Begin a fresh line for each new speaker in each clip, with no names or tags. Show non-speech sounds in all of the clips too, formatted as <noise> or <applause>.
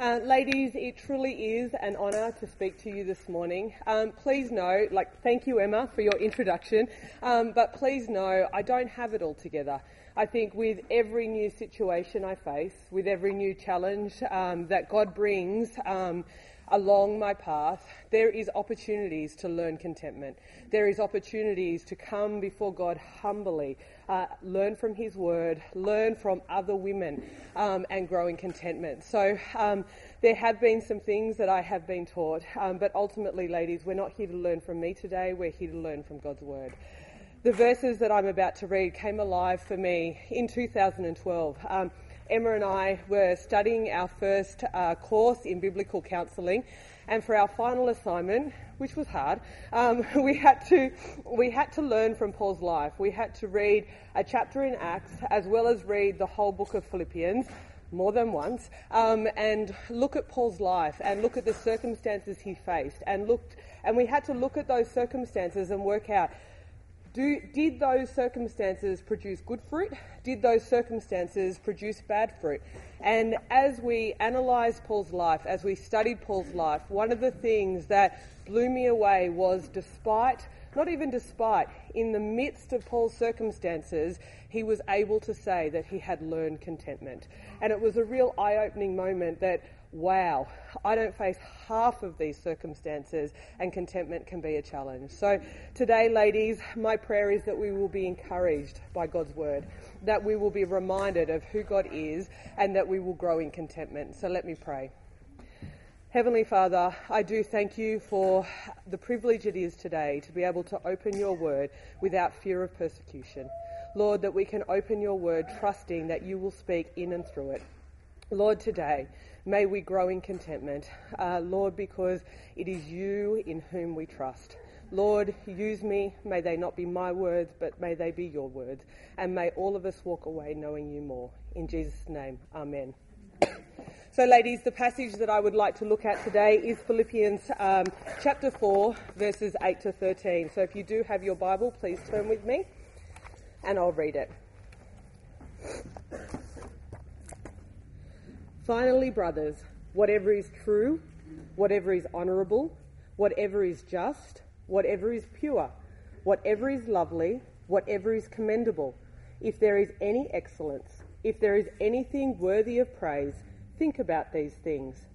Uh, ladies, it truly is an honour to speak to you this morning. Um, please know, like, thank you, Emma, for your introduction, um, but please know I don't have it all together. I think with every new situation I face, with every new challenge um, that God brings, um, along my path, there is opportunities to learn contentment. There is opportunities to come before God humbly, uh, learn from His Word, learn from other women, um, and grow in contentment. So um, there have been some things that I have been taught, um, but ultimately, ladies, we're not here to learn from me today. We're here to learn from God's Word. The verses that I'm about to read came alive for me in 2012. Um, Emma and I were studying our first uh, course in biblical counselling, and for our final assignment, which was hard, um, <laughs> we had to we had to learn from Paul's life. We had to read a chapter in Acts as well as read the whole book of Philippians more than once, um, and look at Paul's life and look at the circumstances he faced, and looked, and we had to look at those circumstances and work out do, did those circumstances produce good fruit? Did those circumstances produce bad fruit? And as we analysed Paul's life, as we studied Paul's life, one of the things that blew me away was despite, not even despite, in the midst of Paul's circumstances, he was able to say that he had learned contentment. And it was a real eye opening moment that wow, I don't face half of these circumstances, and contentment can be a challenge. So, today, ladies, my prayer is that we will be encouraged by God's word, that we will be reminded of who God is, and that we will grow in contentment. So, let me pray. Heavenly Father, I do thank you for the privilege it is today to be able to open your word without fear of persecution. Lord, that we can open your word trusting that you will speak in and through it. Lord, today, may we grow in contentment. Uh, Lord, because it is you in whom we trust. Lord, use me. May they not be my words, but may they be your words. And may all of us walk away knowing you more. In Jesus' name, amen. So, ladies, the passage that I would like to look at today is Philippians um, chapter 4, verses 8 to 13. So, if you do have your Bible, please turn with me and I'll read it. Finally, brothers, whatever is true, whatever is honourable, whatever is just, whatever is pure, whatever is lovely, whatever is commendable, if there is any excellence, if there is anything worthy of praise, think about these things.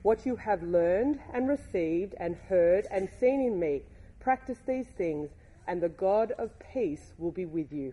What you have learned and received and heard and seen in me, practice these things, and the God of peace will be with you.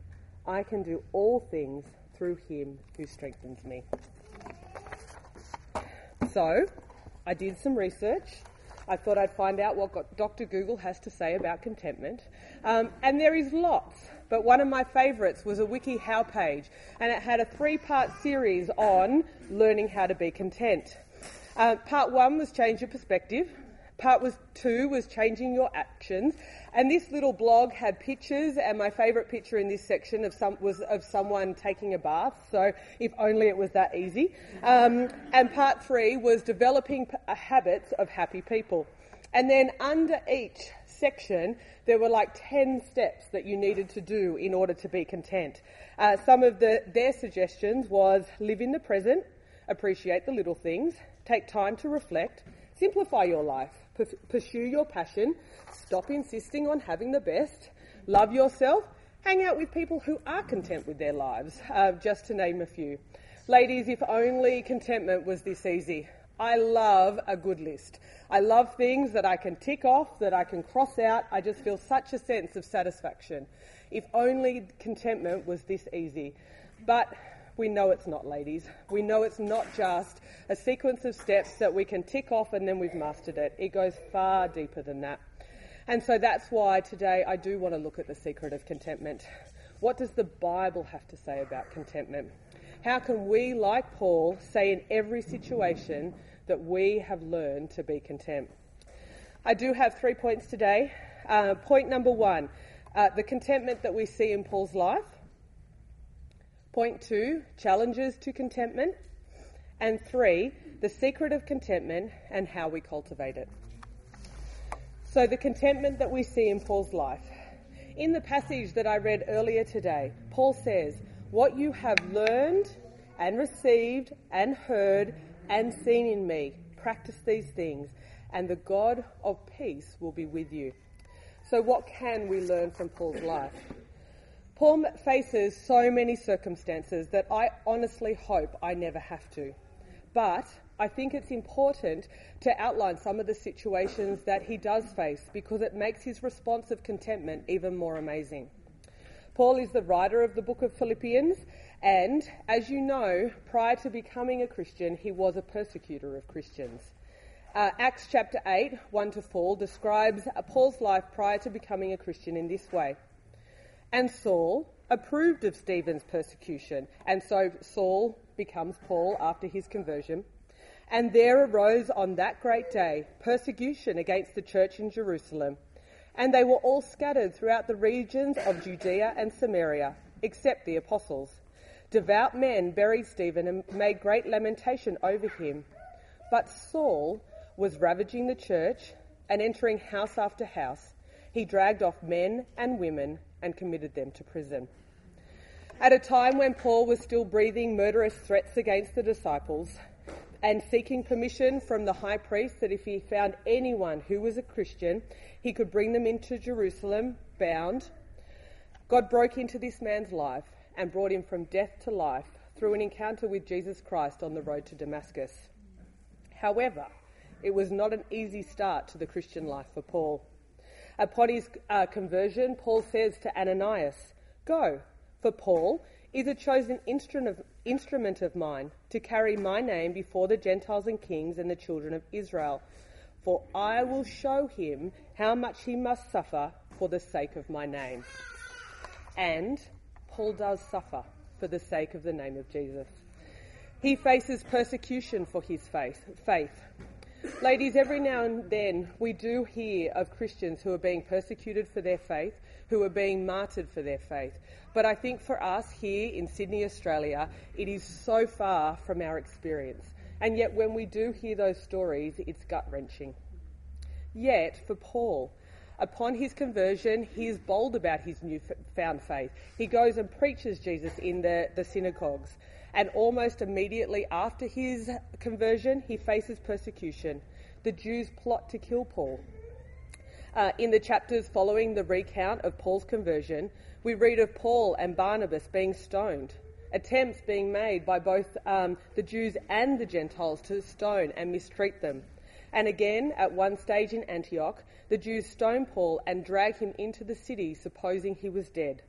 I can do all things through him who strengthens me. So, I did some research. I thought I'd find out what Dr. Google has to say about contentment. Um, and there is lots, but one of my favourites was a WikiHow page, and it had a three part series on learning how to be content. Uh, part one was change your perspective. Part was two was changing your actions, and this little blog had pictures, and my favourite picture in this section of some was of someone taking a bath. So if only it was that easy. Um, and part three was developing p- uh, habits of happy people. And then under each section, there were like 10 steps that you needed to do in order to be content. Uh, some of the, their suggestions was live in the present, appreciate the little things, take time to reflect, simplify your life, pursue your passion, stop insisting on having the best, love yourself, hang out with people who are content with their lives, uh, just to name a few. Ladies, if only contentment was this easy. I love a good list. I love things that I can tick off, that I can cross out. I just feel such a sense of satisfaction. If only contentment was this easy. But we know it's not, ladies. We know it's not just a sequence of steps that we can tick off and then we've mastered it. It goes far deeper than that. And so that's why today I do want to look at the secret of contentment. What does the Bible have to say about contentment? How can we, like Paul, say in every situation that we have learned to be content? I do have three points today. Uh, point number one uh, the contentment that we see in Paul's life. Point two challenges to contentment. And three, the secret of contentment and how we cultivate it. So, the contentment that we see in Paul's life. In the passage that I read earlier today, Paul says, What you have learned and received and heard and seen in me, practice these things, and the God of peace will be with you. So, what can we learn from Paul's life? Paul faces so many circumstances that I honestly hope I never have to. But I think it's important to outline some of the situations that he does face because it makes his response of contentment even more amazing. Paul is the writer of the book of Philippians, and as you know, prior to becoming a Christian, he was a persecutor of Christians. Uh, Acts chapter 8, 1 to 4, describes Paul's life prior to becoming a Christian in this way. And Saul approved of Stephen's persecution, and so Saul becomes Paul after his conversion. And there arose on that great day persecution against the church in Jerusalem. And they were all scattered throughout the regions of Judea and Samaria, except the apostles. Devout men buried Stephen and made great lamentation over him. But Saul was ravaging the church and entering house after house. He dragged off men and women and committed them to prison. At a time when Paul was still breathing murderous threats against the disciples, and seeking permission from the high priest that if he found anyone who was a Christian, he could bring them into Jerusalem bound. God broke into this man's life and brought him from death to life through an encounter with Jesus Christ on the road to Damascus. However, it was not an easy start to the Christian life for Paul. Upon his uh, conversion, Paul says to Ananias, Go, for Paul is a chosen instrument of mine to carry my name before the Gentiles and kings and the children of Israel. For I will show him how much he must suffer for the sake of my name. And Paul does suffer for the sake of the name of Jesus. He faces persecution for his faith. faith. Ladies, every now and then we do hear of Christians who are being persecuted for their faith, who are being martyred for their faith. But I think for us here in Sydney, Australia, it is so far from our experience. And yet, when we do hear those stories, it's gut wrenching. Yet, for Paul, upon his conversion, he is bold about his newfound faith. He goes and preaches Jesus in the, the synagogues. And almost immediately after his conversion, he faces persecution. The Jews plot to kill Paul. Uh, in the chapters following the recount of Paul's conversion, we read of Paul and Barnabas being stoned, attempts being made by both um, the Jews and the Gentiles to stone and mistreat them. And again, at one stage in Antioch, the Jews stone Paul and drag him into the city, supposing he was dead.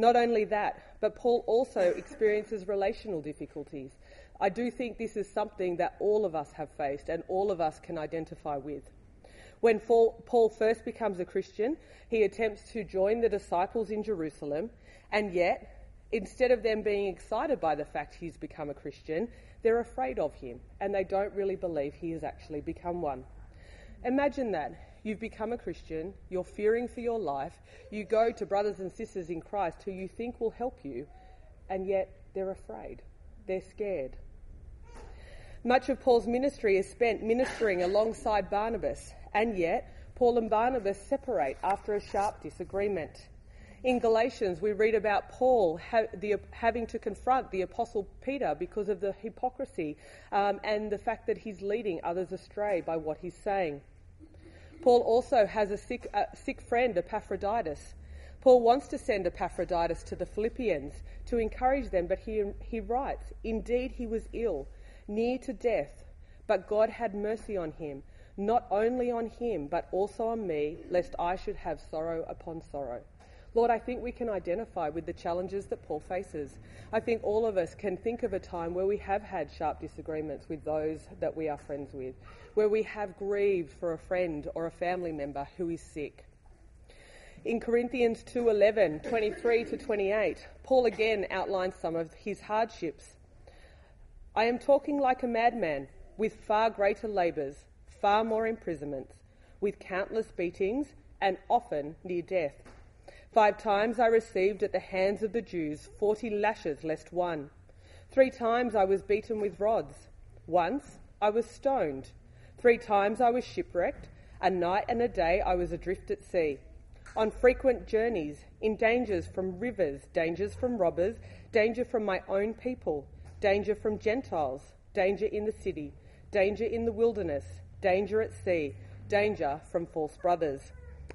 Not only that, but Paul also experiences relational difficulties. I do think this is something that all of us have faced and all of us can identify with. When Paul first becomes a Christian, he attempts to join the disciples in Jerusalem, and yet, instead of them being excited by the fact he's become a Christian, they're afraid of him and they don't really believe he has actually become one. Imagine that. You've become a Christian, you're fearing for your life, you go to brothers and sisters in Christ who you think will help you, and yet they're afraid. They're scared. Much of Paul's ministry is spent ministering alongside Barnabas, and yet Paul and Barnabas separate after a sharp disagreement. In Galatians, we read about Paul ha- the, having to confront the Apostle Peter because of the hypocrisy um, and the fact that he's leading others astray by what he's saying. Paul also has a sick, sick friend, Epaphroditus. Paul wants to send Epaphroditus to the Philippians to encourage them, but he, he writes, Indeed, he was ill near to death, but God had mercy on him, not only on him, but also on me, lest I should have sorrow upon sorrow. Lord, I think we can identify with the challenges that Paul faces. I think all of us can think of a time where we have had sharp disagreements with those that we are friends with, where we have grieved for a friend or a family member who is sick. In Corinthians 2:11, 23 to 28, Paul again outlines some of his hardships. I am talking like a madman, with far greater labours, far more imprisonments, with countless beatings, and often near death. Five times I received at the hands of the Jews forty lashes lest one. Three times I was beaten with rods. Once I was stoned. Three times I was shipwrecked. A night and a day I was adrift at sea. On frequent journeys, in dangers from rivers, dangers from robbers, danger from my own people danger from Gentiles, danger in the city, danger in the wilderness, danger at sea, danger from false brothers,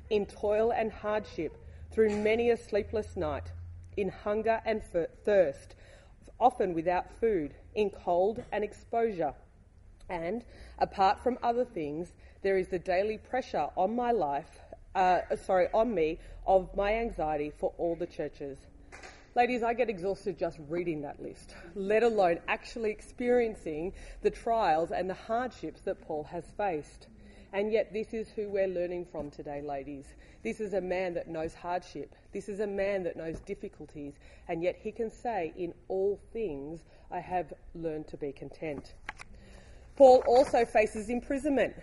in toil and hardship, through many a sleepless night, in hunger and thirst, often without food, in cold and exposure. And, apart from other things, there is the daily pressure on my life, uh, sorry, on me of my anxiety for all the churches. Ladies, I get exhausted just reading that list, let alone actually experiencing the trials and the hardships that Paul has faced. And yet, this is who we're learning from today, ladies. This is a man that knows hardship. This is a man that knows difficulties. And yet, he can say, In all things, I have learned to be content. Paul also faces imprisonment.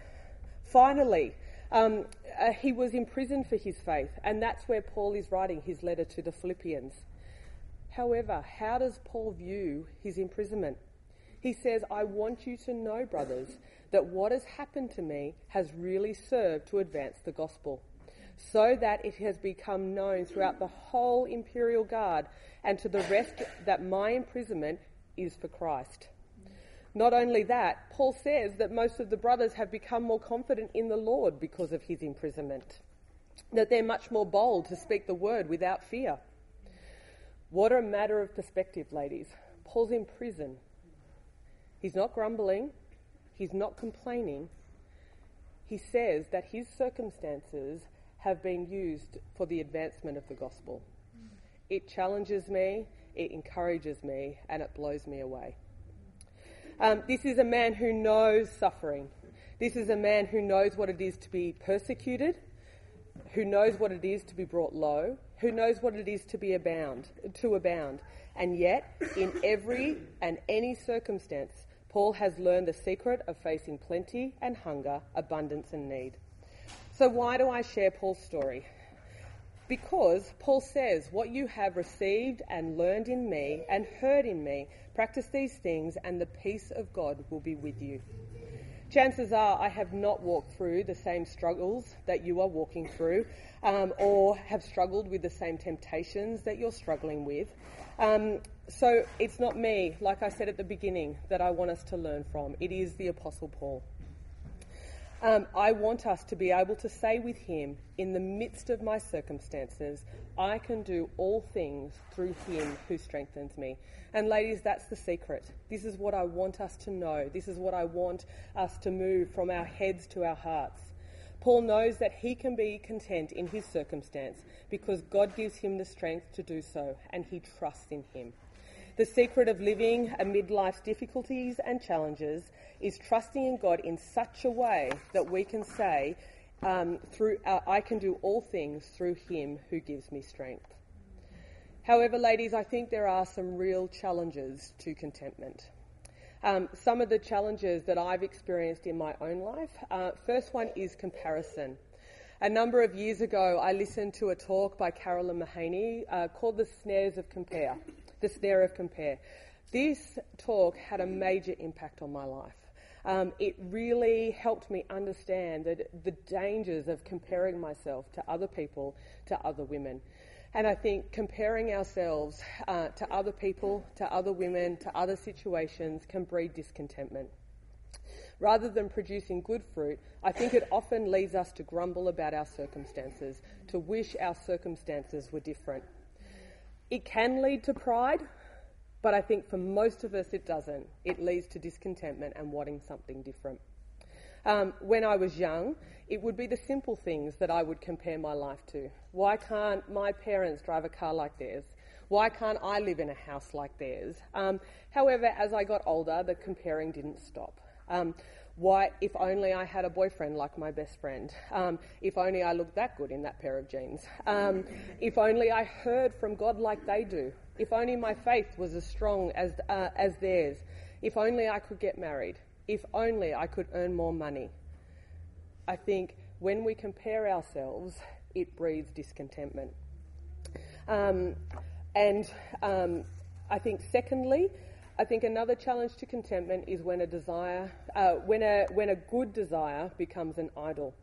Finally, um, uh, he was imprisoned for his faith, and that's where Paul is writing his letter to the Philippians. However, how does Paul view his imprisonment? He says, I want you to know, brothers, that what has happened to me has really served to advance the gospel, so that it has become known throughout the whole imperial guard and to the rest that my imprisonment is for Christ. Not only that, Paul says that most of the brothers have become more confident in the Lord because of his imprisonment, that they're much more bold to speak the word without fear. What a matter of perspective, ladies. Paul's in prison. He's not grumbling, he's not complaining. He says that his circumstances have been used for the advancement of the gospel. It challenges me, it encourages me, and it blows me away. Um, this is a man who knows suffering. This is a man who knows what it is to be persecuted, who knows what it is to be brought low, who knows what it is to be abound, to abound. And yet, in every and any circumstance, Paul has learned the secret of facing plenty and hunger, abundance and need. So why do I share Paul's story? Because Paul says, What you have received and learned in me and heard in me, practice these things, and the peace of God will be with you chances are I have not walked through the same struggles that you are walking through, um, or have struggled with the same temptations that you're struggling with. Um, so it's not me, like I said at the beginning, that I want us to learn from. It is the Apostle Paul. Um, I want us to be able to say with him, in the midst of my circumstances, I can do all things through him who strengthens me. And ladies, that's the secret. This is what I want us to know. This is what I want us to move from our heads to our hearts. Paul knows that he can be content in his circumstance because God gives him the strength to do so, and he trusts in him. The secret of living amid life's difficulties and challenges is trusting in God in such a way that we can say, um, through, uh, I can do all things through Him who gives me strength. However, ladies, I think there are some real challenges to contentment. Um, some of the challenges that I've experienced in my own life. Uh, first one is comparison. A number of years ago, I listened to a talk by Carolyn Mahaney uh, called The Snares of Compare. The Snare of Compare. This talk had a major impact on my life. Um, it really helped me understand that the dangers of comparing myself to other people, to other women. And I think comparing ourselves uh, to other people, to other women, to other situations can breed discontentment. Rather than producing good fruit, I think it often leads us to grumble about our circumstances, to wish our circumstances were different. It can lead to pride, but I think for most of us it doesn't. It leads to discontentment and wanting something different. Um, when I was young, it would be the simple things that I would compare my life to. Why can't my parents drive a car like theirs? Why can't I live in a house like theirs? Um, however, as I got older, the comparing didn't stop. Um, Why, if only I had a boyfriend like my best friend. Um, if only I looked that good in that pair of jeans. Um, if only I heard from God like they do. If only my faith was as strong as, uh, as theirs. If only I could get married. If only I could earn more money. I think when we compare ourselves, it breeds discontentment. Um, and um, I think, secondly, I think another challenge to contentment is when a desire, uh, when, a, when a good desire becomes an idol.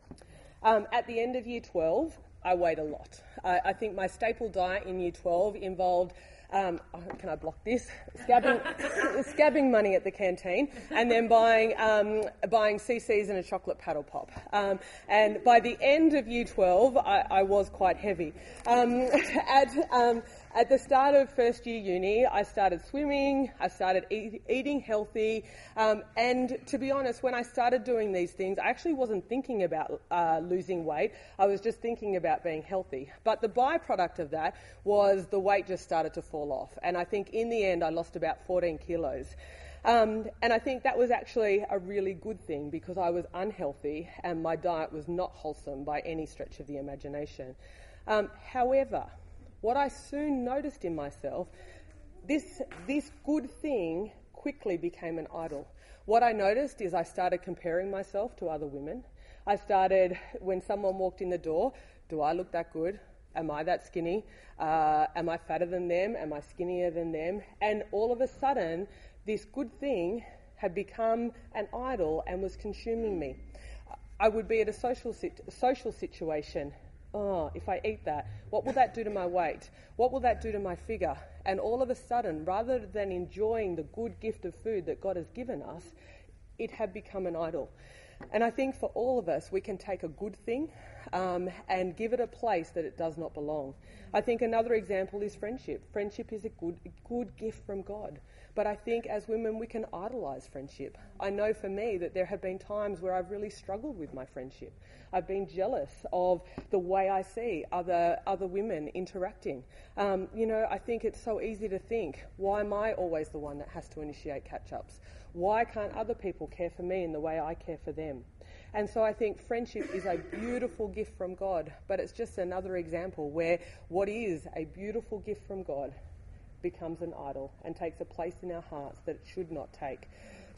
Um, at the end of year 12, I weighed a lot. I, I think my staple diet in year 12 involved um, oh, can I block this? Scabbing, <laughs> scabbing money at the canteen, and then buying um, buying CCs and a chocolate paddle pop. Um, and by the end of Year 12, I, I was quite heavy. Um, <laughs> at um, at the start of first year uni, I started swimming, I started eat, eating healthy, um, and to be honest, when I started doing these things, I actually wasn't thinking about uh, losing weight, I was just thinking about being healthy. But the byproduct of that was the weight just started to fall off, and I think in the end, I lost about 14 kilos. Um, and I think that was actually a really good thing because I was unhealthy and my diet was not wholesome by any stretch of the imagination. Um, however, what I soon noticed in myself, this, this good thing quickly became an idol. What I noticed is I started comparing myself to other women. I started, when someone walked in the door, do I look that good? Am I that skinny? Uh, am I fatter than them? Am I skinnier than them? And all of a sudden, this good thing had become an idol and was consuming me. I would be at a social, social situation oh, if I eat that, what will that do to my weight? What will that do to my figure? And all of a sudden, rather than enjoying the good gift of food that God has given us, it had become an idol. And I think for all of us, we can take a good thing um, and give it a place that it does not belong. I think another example is friendship. Friendship is a good, good gift from God. But I think as women, we can idolize friendship. I know for me that there have been times where I've really struggled with my friendship. I've been jealous of the way I see other, other women interacting. Um, you know, I think it's so easy to think, why am I always the one that has to initiate catch ups? Why can't other people care for me in the way I care for them? And so I think friendship is a beautiful gift from God, but it's just another example where what is a beautiful gift from God becomes an idol and takes a place in our hearts that it should not take.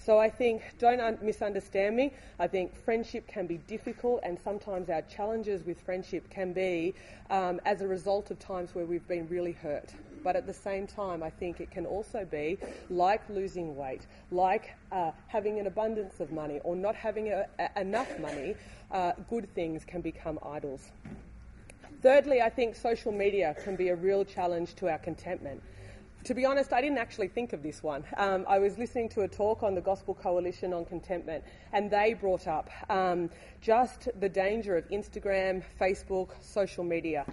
So I think, don't un- misunderstand me, I think friendship can be difficult, and sometimes our challenges with friendship can be um, as a result of times where we've been really hurt. But at the same time, I think it can also be like losing weight, like uh, having an abundance of money, or not having a, a, enough money. Uh, good things can become idols. Thirdly, I think social media can be a real challenge to our contentment to be honest, I didn't actually think of this one. Um, I was listening to a talk on the Gospel Coalition on contentment, and they brought up um, just the danger of Instagram, Facebook, social media.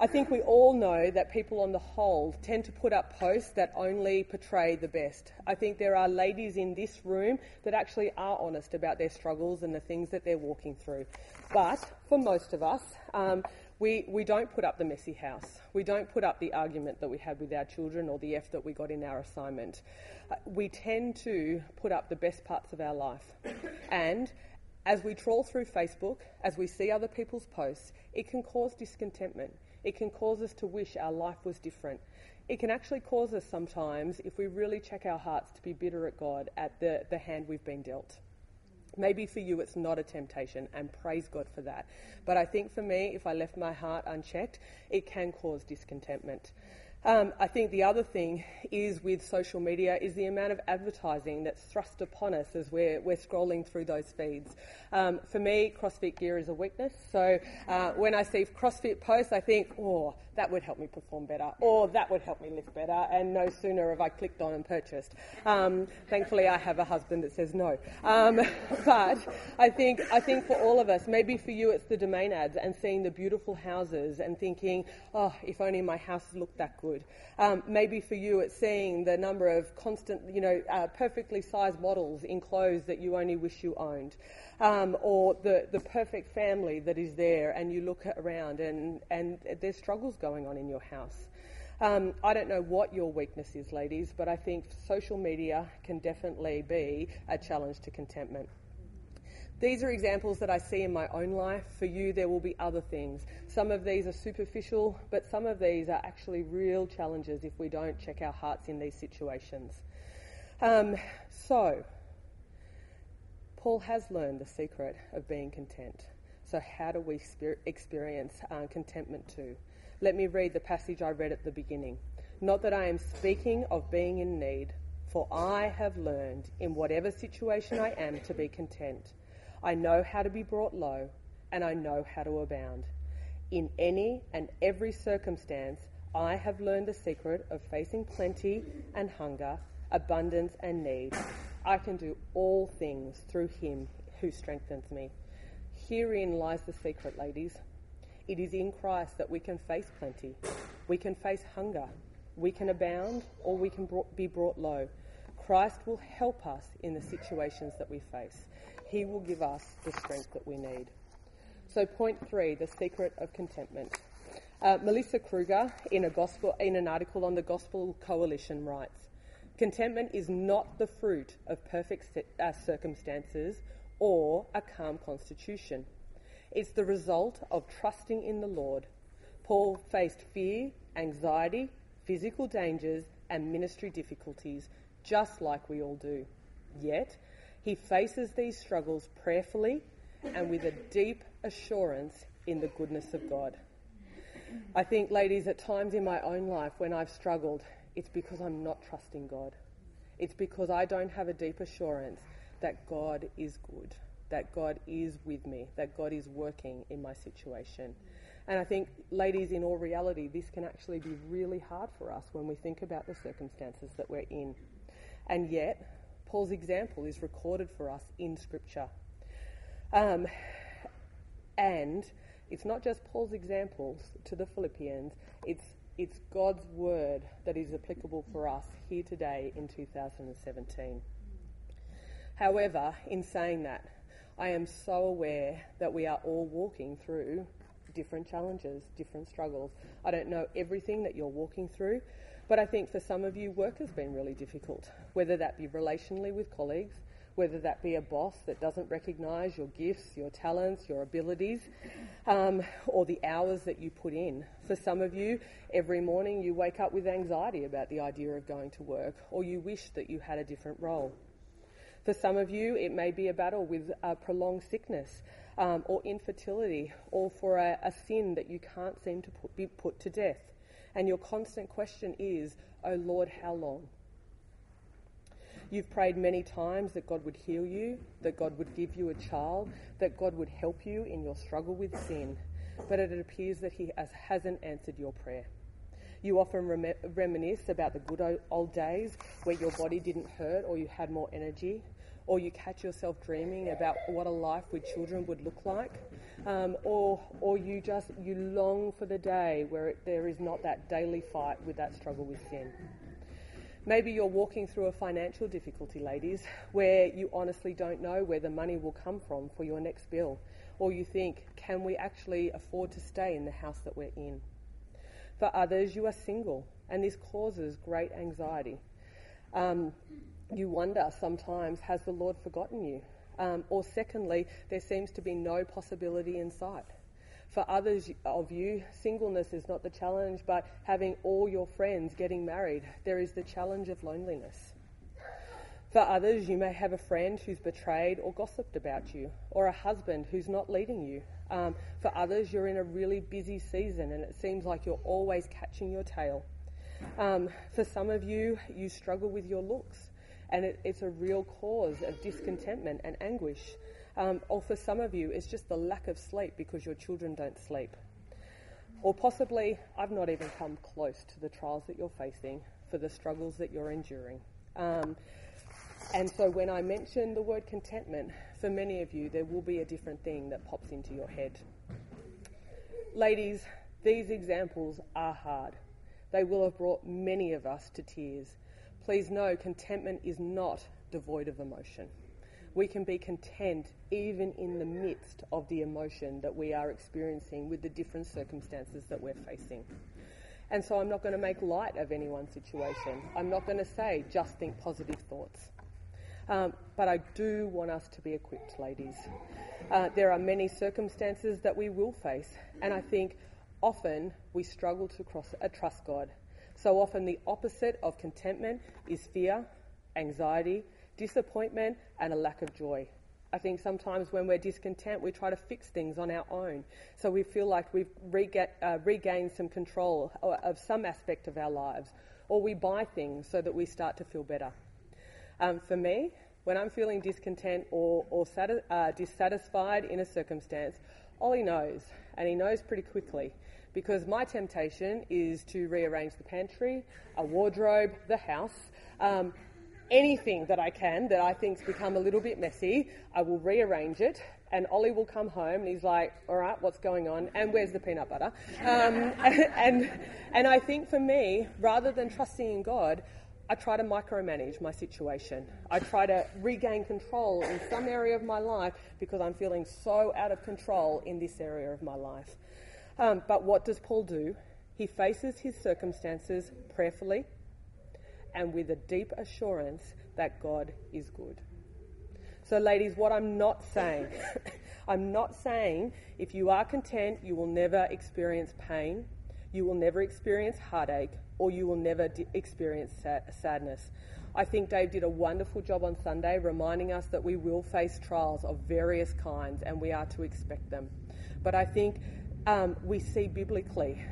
I think we all know that people on the whole tend to put up posts that only portray the best. I think there are ladies in this room that actually are honest about their struggles and the things that they're walking through. But for most of us, um, we, we don't put up the messy house. We don't put up the argument that we had with our children or the F that we got in our assignment. Uh, we tend to put up the best parts of our life. And as we trawl through Facebook, as we see other people's posts, it can cause discontentment. It can cause us to wish our life was different. It can actually cause us sometimes, if we really check our hearts, to be bitter at God at the, the hand we've been dealt. Maybe for you it's not a temptation, and praise God for that. But I think for me, if I left my heart unchecked, it can cause discontentment. Um, I think the other thing is with social media is the amount of advertising that's thrust upon us as we're, we're scrolling through those feeds. Um, for me, CrossFit gear is a weakness. So uh, when I see CrossFit posts, I think, oh, that would help me perform better, or that would help me lift better. And no sooner have I clicked on and purchased. Um, thankfully, I have a husband that says no. Um, <laughs> but I think I think for all of us, maybe for you, it's the domain ads and seeing the beautiful houses and thinking, oh, if only my house looked that good. Um, maybe for you, it's seeing the number of constant, you know, uh, perfectly sized models in clothes that you only wish you owned um, or the, the perfect family that is there, and you look around and, and there's struggles going on in your house. Um, I don't know what your weakness is, ladies, but I think social media can definitely be a challenge to contentment. These are examples that I see in my own life. For you, there will be other things. Some of these are superficial, but some of these are actually real challenges if we don't check our hearts in these situations. Um, so, Paul has learned the secret of being content. So, how do we experience uh, contentment too? Let me read the passage I read at the beginning. Not that I am speaking of being in need, for I have learned in whatever situation I am to be content. I know how to be brought low, and I know how to abound. In any and every circumstance, I have learned the secret of facing plenty and hunger, abundance and need. I can do all things through him who strengthens me. Herein lies the secret, ladies. It is in Christ that we can face plenty, we can face hunger, we can abound, or we can be brought low. Christ will help us in the situations that we face. He will give us the strength that we need. So, point three the secret of contentment. Uh, Melissa Kruger, in, a gospel, in an article on the Gospel Coalition, writes Contentment is not the fruit of perfect uh, circumstances or a calm constitution. It's the result of trusting in the Lord. Paul faced fear, anxiety, physical dangers, and ministry difficulties, just like we all do. Yet, he faces these struggles prayerfully and with a deep assurance in the goodness of God. I think, ladies, at times in my own life when I've struggled, it's because I'm not trusting God. It's because I don't have a deep assurance that God is good, that God is with me, that God is working in my situation. And I think, ladies, in all reality, this can actually be really hard for us when we think about the circumstances that we're in. And yet, Paul's example is recorded for us in Scripture. Um, and it's not just Paul's examples to the Philippians, it's, it's God's word that is applicable for us here today in 2017. However, in saying that, I am so aware that we are all walking through different challenges, different struggles. I don't know everything that you're walking through, but I think for some of you, work has been really difficult, whether that be relationally with colleagues, whether that be a boss that doesn't recognise your gifts, your talents, your abilities, um, or the hours that you put in. For some of you, every morning you wake up with anxiety about the idea of going to work, or you wish that you had a different role. For some of you, it may be a battle with a prolonged sickness um, or infertility, or for a, a, sin that you can't seem to put, be put to death and your constant question is, Oh Lord, how long? You've prayed many times that God would heal you, that God would give you a child, that God would help you in your struggle with sin, but it appears that He has, hasn't answered your prayer. You often rem- reminisce about the good old days where your body didn't hurt or you had more energy, or you catch yourself dreaming about what a life with children would look like, um, or or you just you long for the day where it, there is not that daily fight with that struggle with sin. Maybe you're walking through a financial difficulty, ladies, where you honestly don't know where the money will come from for your next bill, or you think, can we actually afford to stay in the house that we're in? For others, you are single, and this causes great anxiety. Um, you wonder sometimes, has the Lord forgotten you? Um, or secondly, there seems to be no possibility in sight. For others of you, singleness is not the challenge, but having all your friends getting married, there is the challenge of loneliness. For others, you may have a friend who's betrayed or gossiped about you, or a husband who's not leading you. Um, for others, you're in a really busy season and it seems like you're always catching your tail. Um, for some of you, you struggle with your looks and it, it's a real cause of discontentment and anguish. Um, or for some of you, it's just the lack of sleep because your children don't sleep. Or possibly, I've not even come close to the trials that you're facing for the struggles that you're enduring. Um, and so, when I mention the word contentment, for many of you, there will be a different thing that pops into your head. Ladies, these examples are hard. They will have brought many of us to tears please know contentment is not devoid of emotion. We can be content even in the midst of the emotion that we are experiencing with the different circumstances that we're facing. And so I'm not going to make light of anyone's situation. I'm not going to say just think positive thoughts. Um, but I do want us to be equipped, ladies. Uh, there are many circumstances that we will face, and I think often we struggle to cross, uh, trust God. So often the opposite of contentment is fear, anxiety, disappointment, and a lack of joy. I think sometimes when we're discontent, we try to fix things on our own. So we feel like we've rega- uh, regained some control of some aspect of our lives. Or we buy things so that we start to feel better. Um, for me, when I'm feeling discontent or, or sati- uh, dissatisfied in a circumstance, Ollie knows, and he knows pretty quickly, because my temptation is to rearrange the pantry, a wardrobe, the house. Um, anything that I can that I think's become a little bit messy, I will rearrange it. And Ollie will come home and he's like, "All right, what's going on? And where's the peanut butter?" Um, <laughs> and and I think for me, rather than trusting in God, I try to micromanage my situation. I try to regain control in some area of my life because I'm feeling so out of control in this area of my life. Um, but what does Paul do? He faces his circumstances prayerfully and with a deep assurance that God is good. So, ladies, what I'm not saying, <laughs> I'm not saying if you are content, you will never experience pain, you will never experience heartache, or you will never experience sadness. I think Dave did a wonderful job on Sunday reminding us that we will face trials of various kinds and we are to expect them. But I think um, we see biblically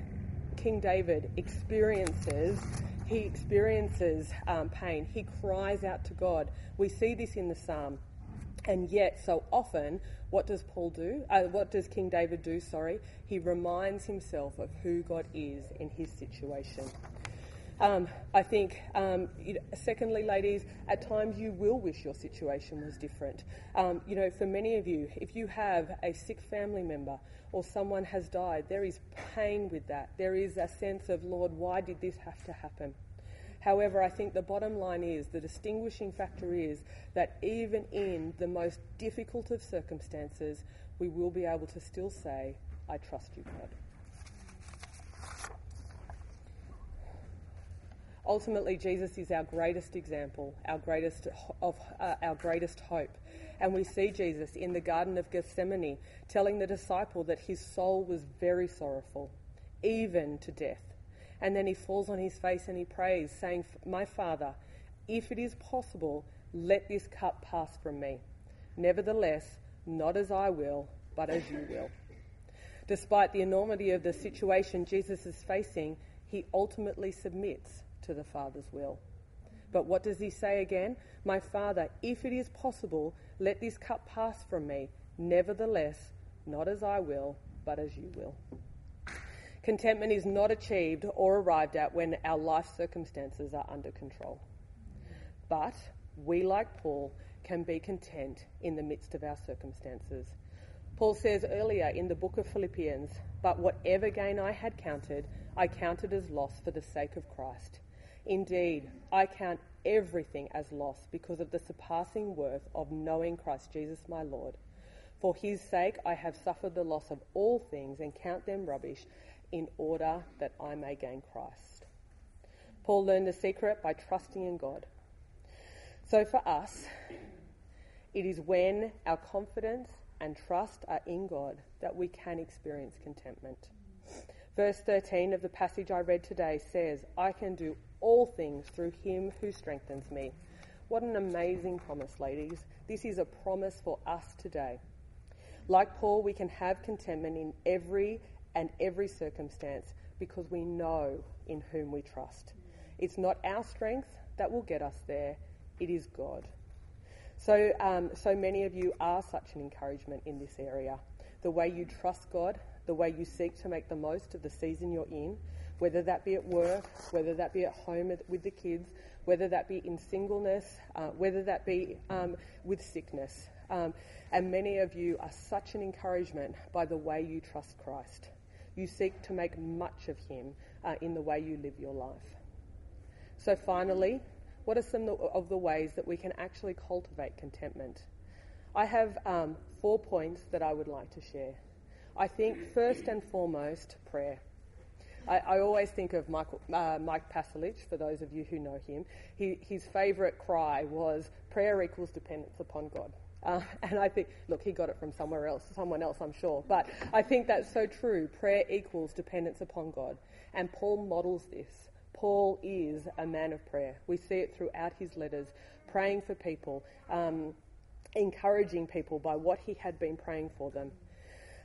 King David experiences he experiences um, pain. He cries out to God. We see this in the psalm. And yet, so often, what does Paul do? Uh, what does King David do? Sorry. He reminds himself of who God is in his situation. Um, I think, um, you know, secondly, ladies, at times you will wish your situation was different. Um, you know, for many of you, if you have a sick family member or someone has died, there is pain with that. There is a sense of, Lord, why did this have to happen? However, I think the bottom line is the distinguishing factor is that even in the most difficult of circumstances, we will be able to still say, I trust you, God. Ultimately, Jesus is our greatest example, our greatest of uh, our greatest hope. And we see Jesus in the Garden of Gethsemane telling the disciple that his soul was very sorrowful, even to death. And then he falls on his face and he prays, saying, My Father, if it is possible, let this cup pass from me. Nevertheless, not as I will, but as you will. Despite the enormity of the situation Jesus is facing, he ultimately submits to the Father's will. But what does he say again? My Father, if it is possible, let this cup pass from me. Nevertheless, not as I will, but as you will. Contentment is not achieved or arrived at when our life circumstances are under control. But we, like Paul, can be content in the midst of our circumstances. Paul says earlier in the book of Philippians, But whatever gain I had counted, I counted as loss for the sake of Christ. Indeed, I count everything as loss because of the surpassing worth of knowing Christ Jesus my Lord. For his sake I have suffered the loss of all things and count them rubbish in order that I may gain Christ. Paul learned the secret by trusting in God. So for us, it is when our confidence and trust are in God that we can experience contentment. Verse 13 of the passage I read today says, I can do all things through him who strengthens me. What an amazing promise, ladies. This is a promise for us today. Like Paul, we can have contentment in every and every circumstance because we know in whom we trust. It's not our strength that will get us there, it is God. So, um, so many of you are such an encouragement in this area. The way you trust God, the way you seek to make the most of the season you're in, whether that be at work, whether that be at home with the kids, whether that be in singleness, uh, whether that be um, with sickness. Um, and many of you are such an encouragement by the way you trust Christ. You seek to make much of Him uh, in the way you live your life. So, finally, what are some of the ways that we can actually cultivate contentment? I have um, four points that I would like to share. I think, first and foremost, prayer. I, I always think of Michael, uh, Mike for those of you who know him. He, his favourite cry was, prayer equals dependence upon God. Uh, <laughs> and I think, look, he got it from somewhere else, someone else, I'm sure. But I think that's so true. Prayer equals dependence upon God. And Paul models this. Paul is a man of prayer. We see it throughout his letters, praying for people, um, encouraging people by what he had been praying for them.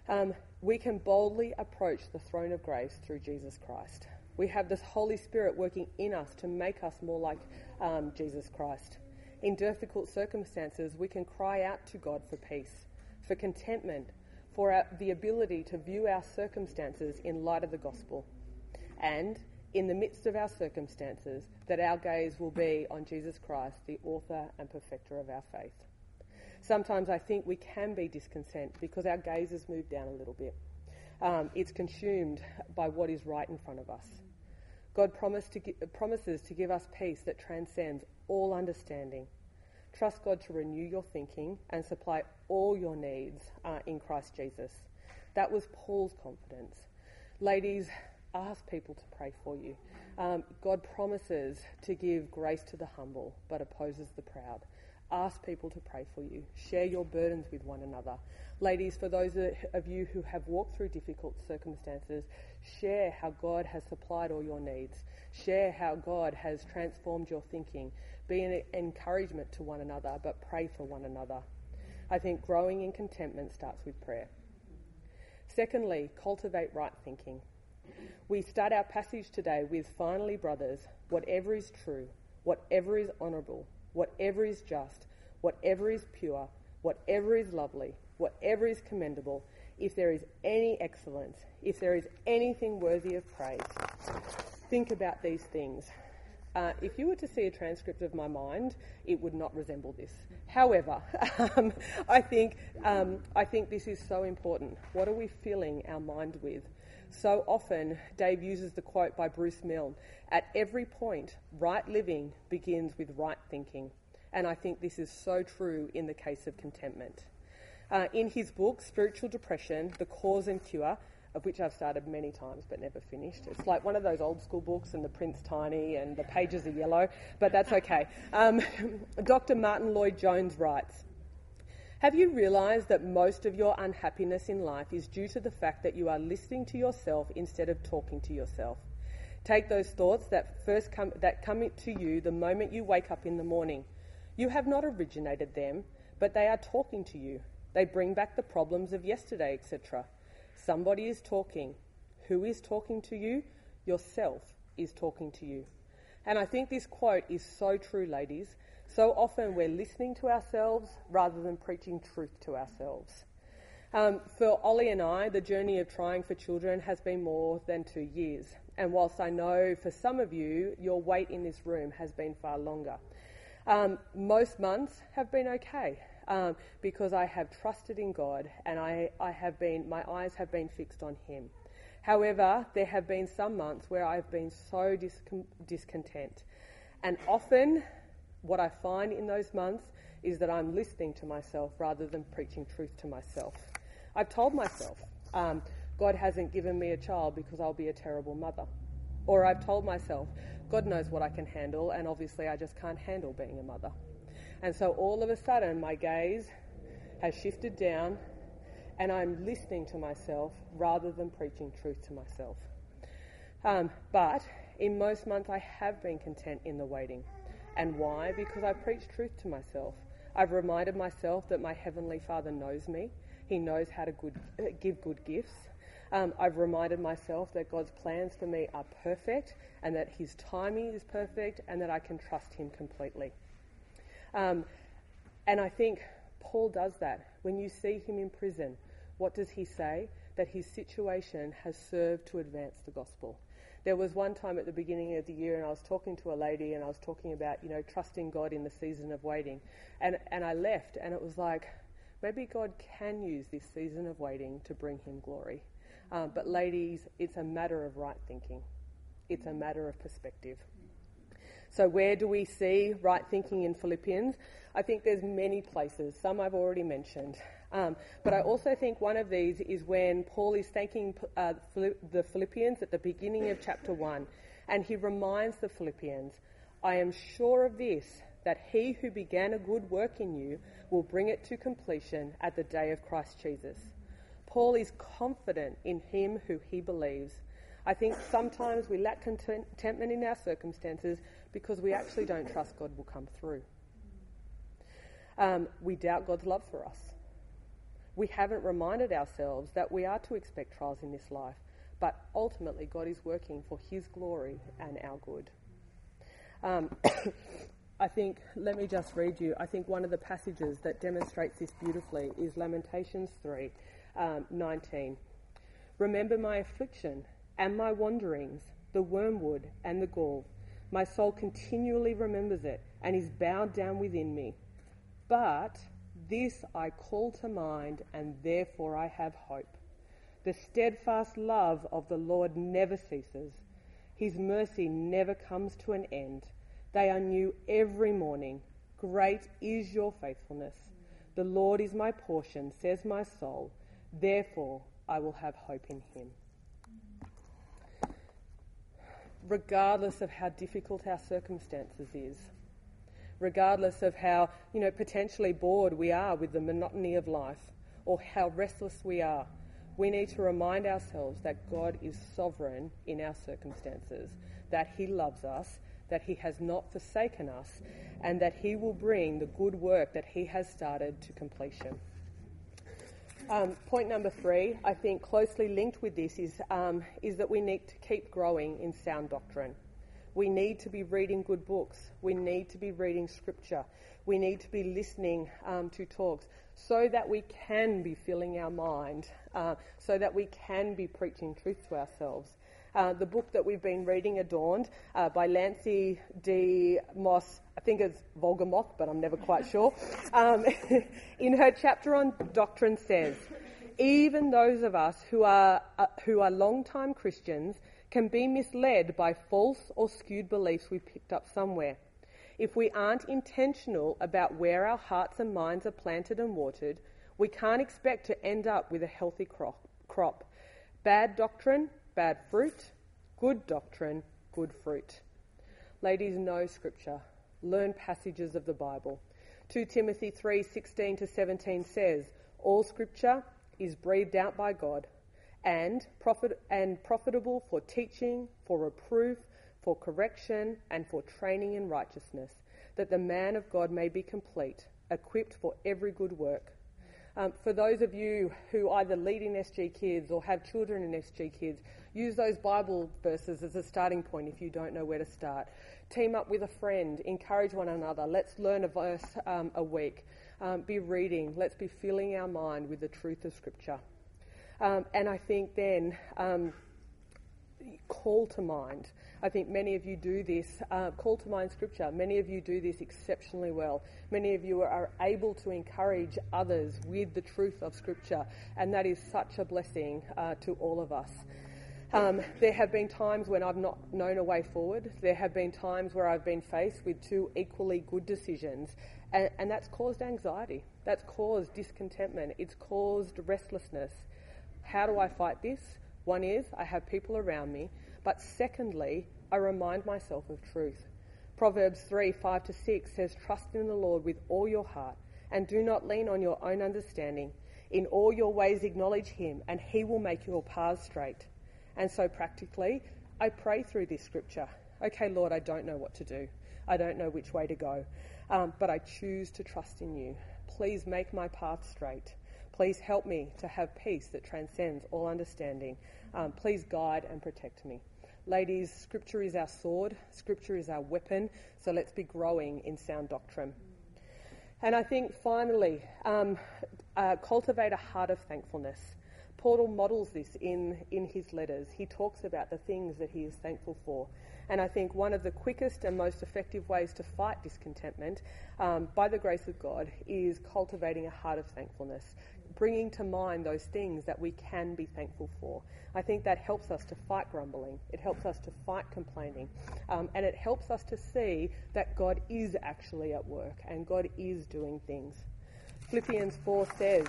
Um, we can boldly approach the throne of grace through Jesus Christ. We have this Holy Spirit working in us to make us more like um, Jesus Christ. In difficult circumstances, we can cry out to God for peace, for contentment, for our, the ability to view our circumstances in light of the gospel. And in the midst of our circumstances, that our gaze will be on Jesus Christ, the author and perfecter of our faith. Sometimes I think we can be discontent because our gaze has moved down a little bit. Um, it's consumed by what is right in front of us. God to promises to give us peace that transcends all understanding. Trust God to renew your thinking and supply all your needs uh, in Christ Jesus. That was Paul's confidence. Ladies, ask people to pray for you. Um, God promises to give grace to the humble, but opposes the proud. Ask people to pray for you. Share your burdens with one another. Ladies, for those of you who have walked through difficult circumstances, share how God has supplied all your needs. Share how God has transformed your thinking. Be an encouragement to one another, but pray for one another. I think growing in contentment starts with prayer. Secondly, cultivate right thinking. We start our passage today with finally, brothers, whatever is true, whatever is honourable, whatever is just, whatever is pure, whatever is lovely, whatever is commendable, if there is any excellence, if there is anything worthy of praise, think about these things. Uh, if you were to see a transcript of my mind, it would not resemble this. However, <laughs> um, I think um, I think this is so important. What are we filling our mind with? So often, Dave uses the quote by Bruce Milne At every point, right living begins with right thinking. And I think this is so true in the case of contentment. Uh, in his book, Spiritual Depression The Cause and Cure, of which I've started many times but never finished. It's like one of those old school books, and the print's tiny and the pages are yellow, but that's okay. Um, <laughs> Dr. Martyn Lloyd-Jones writes have you realized that most of your unhappiness in life is due to the fact that you are listening to yourself instead of talking to yourself? Take those thoughts that first come that come to you the moment you wake up in the morning. You have not originated them, but they are talking to you. They bring back the problems of yesterday, etc. Somebody is talking. Who is talking to you? Yourself is talking to you. And I think this quote is so true, ladies. So often we're listening to ourselves rather than preaching truth to ourselves. Um, for Ollie and I, the journey of trying for children has been more than two years. And whilst I know for some of you, your wait in this room has been far longer, um, most months have been okay um, because I have trusted in God and I, I have been, my eyes have been fixed on Him. However, there have been some months where I've been so discon- discontent. And often what I find in those months is that I'm listening to myself rather than preaching truth to myself. I've told myself, um, God hasn't given me a child because I'll be a terrible mother. Or I've told myself, God knows what I can handle, and obviously I just can't handle being a mother. And so all of a sudden, my gaze has shifted down, and I'm listening to myself rather than preaching truth to myself. Um, but in most months, I have been content in the waiting. And why? Because I preach truth to myself. I've reminded myself that my Heavenly Father knows me. He knows how to good, uh, give good gifts. Um, I've reminded myself that God's plans for me are perfect and that His timing is perfect and that I can trust Him completely. Um, and I think Paul does that. When you see him in prison, what does he say? That his situation has served to advance the gospel. There was one time at the beginning of the year, and I was talking to a lady, and I was talking about, you know, trusting God in the season of waiting. And, and I left, and it was like, maybe God can use this season of waiting to bring him glory. Um, but, ladies, it's a matter of right thinking, it's a matter of perspective. So, where do we see right thinking in Philippians? I think there's many places. Some I've already mentioned. Um, but I also think one of these is when Paul is thanking uh, the Philippians at the beginning of chapter 1, and he reminds the Philippians, I am sure of this, that he who began a good work in you will bring it to completion at the day of Christ Jesus. Paul is confident in him who he believes. I think sometimes we lack contentment in our circumstances because we actually don't trust God will come through. Um, we doubt God's love for us. We haven't reminded ourselves that we are to expect trials in this life, but ultimately God is working for His glory and our good. Um, <coughs> I think, let me just read you, I think one of the passages that demonstrates this beautifully is Lamentations 3 um, 19. Remember my affliction and my wanderings, the wormwood and the gall. My soul continually remembers it and is bowed down within me. But this I call to mind, and therefore I have hope. The steadfast love of the Lord never ceases, His mercy never comes to an end. They are new every morning. Great is your faithfulness. The Lord is my portion, says my soul. Therefore, I will have hope in him. Regardless of how difficult our circumstances is, regardless of how, you know, potentially bored we are with the monotony of life or how restless we are, we need to remind ourselves that God is sovereign in our circumstances, that He loves us, that He has not forsaken us, and that He will bring the good work that He has started to completion. Um, point number three, I think closely linked with this, is, um, is that we need to keep growing in sound doctrine. We need to be reading good books. We need to be reading scripture. We need to be listening um, to talks so that we can be filling our mind, uh, so that we can be preaching truth to ourselves. Uh, the book that we've been reading, Adorned, uh, by Lancy D. Moss, I think it's Wolgemuth, but I'm never quite sure, <laughs> um, <laughs> in her chapter on doctrine says, even those of us who are, uh, who are long-time Christians can be misled by false or skewed beliefs we picked up somewhere. If we aren't intentional about where our hearts and minds are planted and watered, we can't expect to end up with a healthy crop. Bad doctrine bad fruit, good doctrine, good fruit. Ladies, know scripture. Learn passages of the Bible. 2 Timothy 3:16 to 17 says, "All scripture is breathed out by God and profit and profitable for teaching, for reproof, for correction, and for training in righteousness, that the man of God may be complete, equipped for every good work." Um, for those of you who either lead in SG Kids or have children in SG Kids, use those Bible verses as a starting point if you don't know where to start. Team up with a friend, encourage one another. Let's learn a verse um, a week. Um, be reading. Let's be filling our mind with the truth of Scripture. Um, and I think then um, call to mind I think many of you do this. Uh, call to mind scripture. Many of you do this exceptionally well. Many of you are able to encourage others with the truth of scripture, and that is such a blessing uh, to all of us. Um, there have been times when I've not known a way forward. There have been times where I've been faced with two equally good decisions, and, and that's caused anxiety. That's caused discontentment. It's caused restlessness. How do I fight this? One is I have people around me but secondly, I remind myself of truth. Proverbs 3 5 to 6 says, Trust in the Lord with all your heart, and do not lean on your own understanding. In all your ways, acknowledge Him, and He will make your paths straight. And so, practically, I pray through this scripture. Okay, Lord, I don't know what to do. I don't know which way to go, um, but I choose to trust in you. Please make my path straight. Please help me to have peace that transcends all understanding. Um, please guide and protect me. Ladies, Scripture is our sword, Scripture is our weapon, so let's be growing in sound doctrine. And I think finally, um, uh, cultivate a heart of thankfulness. Paul models this in, in his letters. He talks about the things that he is thankful for. And I think one of the quickest and most effective ways to fight discontentment, um, by the grace of God, is cultivating a heart of thankfulness, bringing to mind those things that we can be thankful for. I think that helps us to fight grumbling, it helps us to fight complaining, um, and it helps us to see that God is actually at work and God is doing things. Philippians 4 says,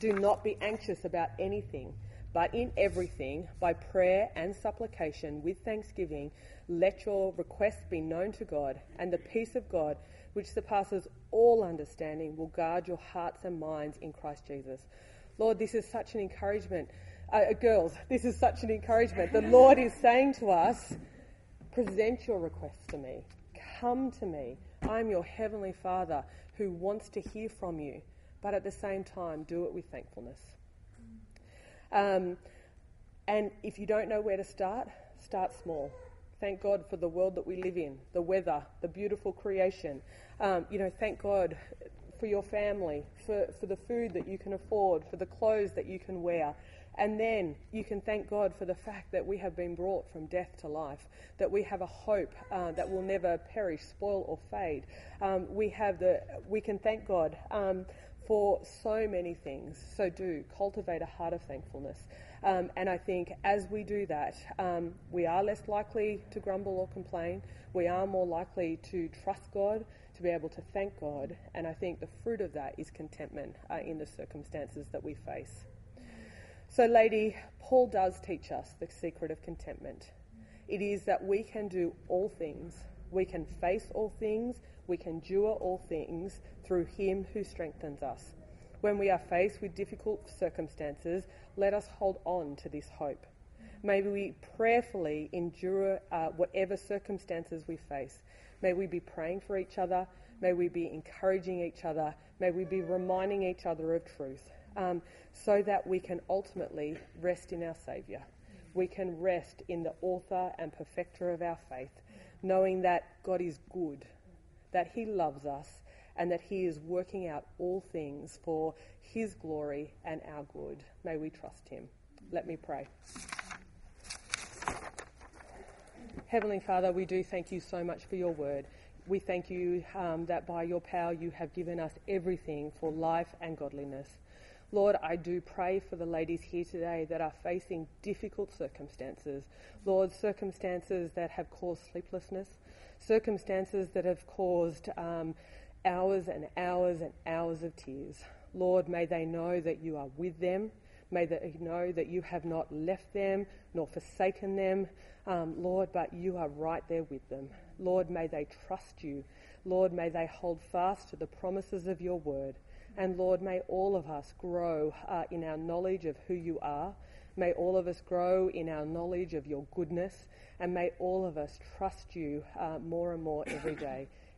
Do not be anxious about anything but in everything, by prayer and supplication with thanksgiving, let your requests be known to God, and the peace of God, which surpasses all understanding, will guard your hearts and minds in Christ Jesus. Lord, this is such an encouragement. Uh, uh girls, this is such an encouragement. The Lord is saying to us, present your requests to me. Come to me. I am your heavenly Father who wants to hear from you, but at the same time, do it with thankfulness. Um, and if you don't know where to start, start small. Thank God for the world that we live in, the weather, the beautiful creation. Um, you know, thank God for your family, for, for the food that you can afford, for the clothes that you can wear. And then you can thank God for the fact that we have been brought from death to life, that we have a hope uh, that will never perish, spoil, or fade. Um, we have the, we can thank God um, for so many things. So do cultivate a heart of thankfulness. Um, and I think as we do that, um, we are less likely to grumble or complain. We are more likely to trust God, to be able to thank God. And I think the fruit of that is contentment uh, in the circumstances that we face. So, lady, Paul does teach us the secret of contentment. It is that we can do all things, we can face all things, we can endure all things through him who strengthens us. When we are faced with difficult circumstances, let us hold on to this hope. May we prayerfully endure uh, whatever circumstances we face. May we be praying for each other. May we be encouraging each other. May we be reminding each other of truth um, so that we can ultimately rest in our Saviour. We can rest in the author and perfecter of our faith, knowing that God is good that He loves us and that He is working out all things for His glory and our good. May we trust Him. Let me pray. Heavenly Father, we do thank you so much for your word. We thank you um, that by your power you have given us everything for life and godliness. Lord, I do pray for the ladies here today that are facing difficult circumstances. Lord, circumstances that have caused sleeplessness, circumstances that have caused um, hours and hours and hours of tears. Lord, may they know that you are with them. May they know that you have not left them nor forsaken them, um, Lord, but you are right there with them. Lord, may they trust you. Lord, may they hold fast to the promises of your word. And Lord, may all of us grow uh, in our knowledge of who you are. May all of us grow in our knowledge of your goodness and may all of us trust you uh, more and more every day.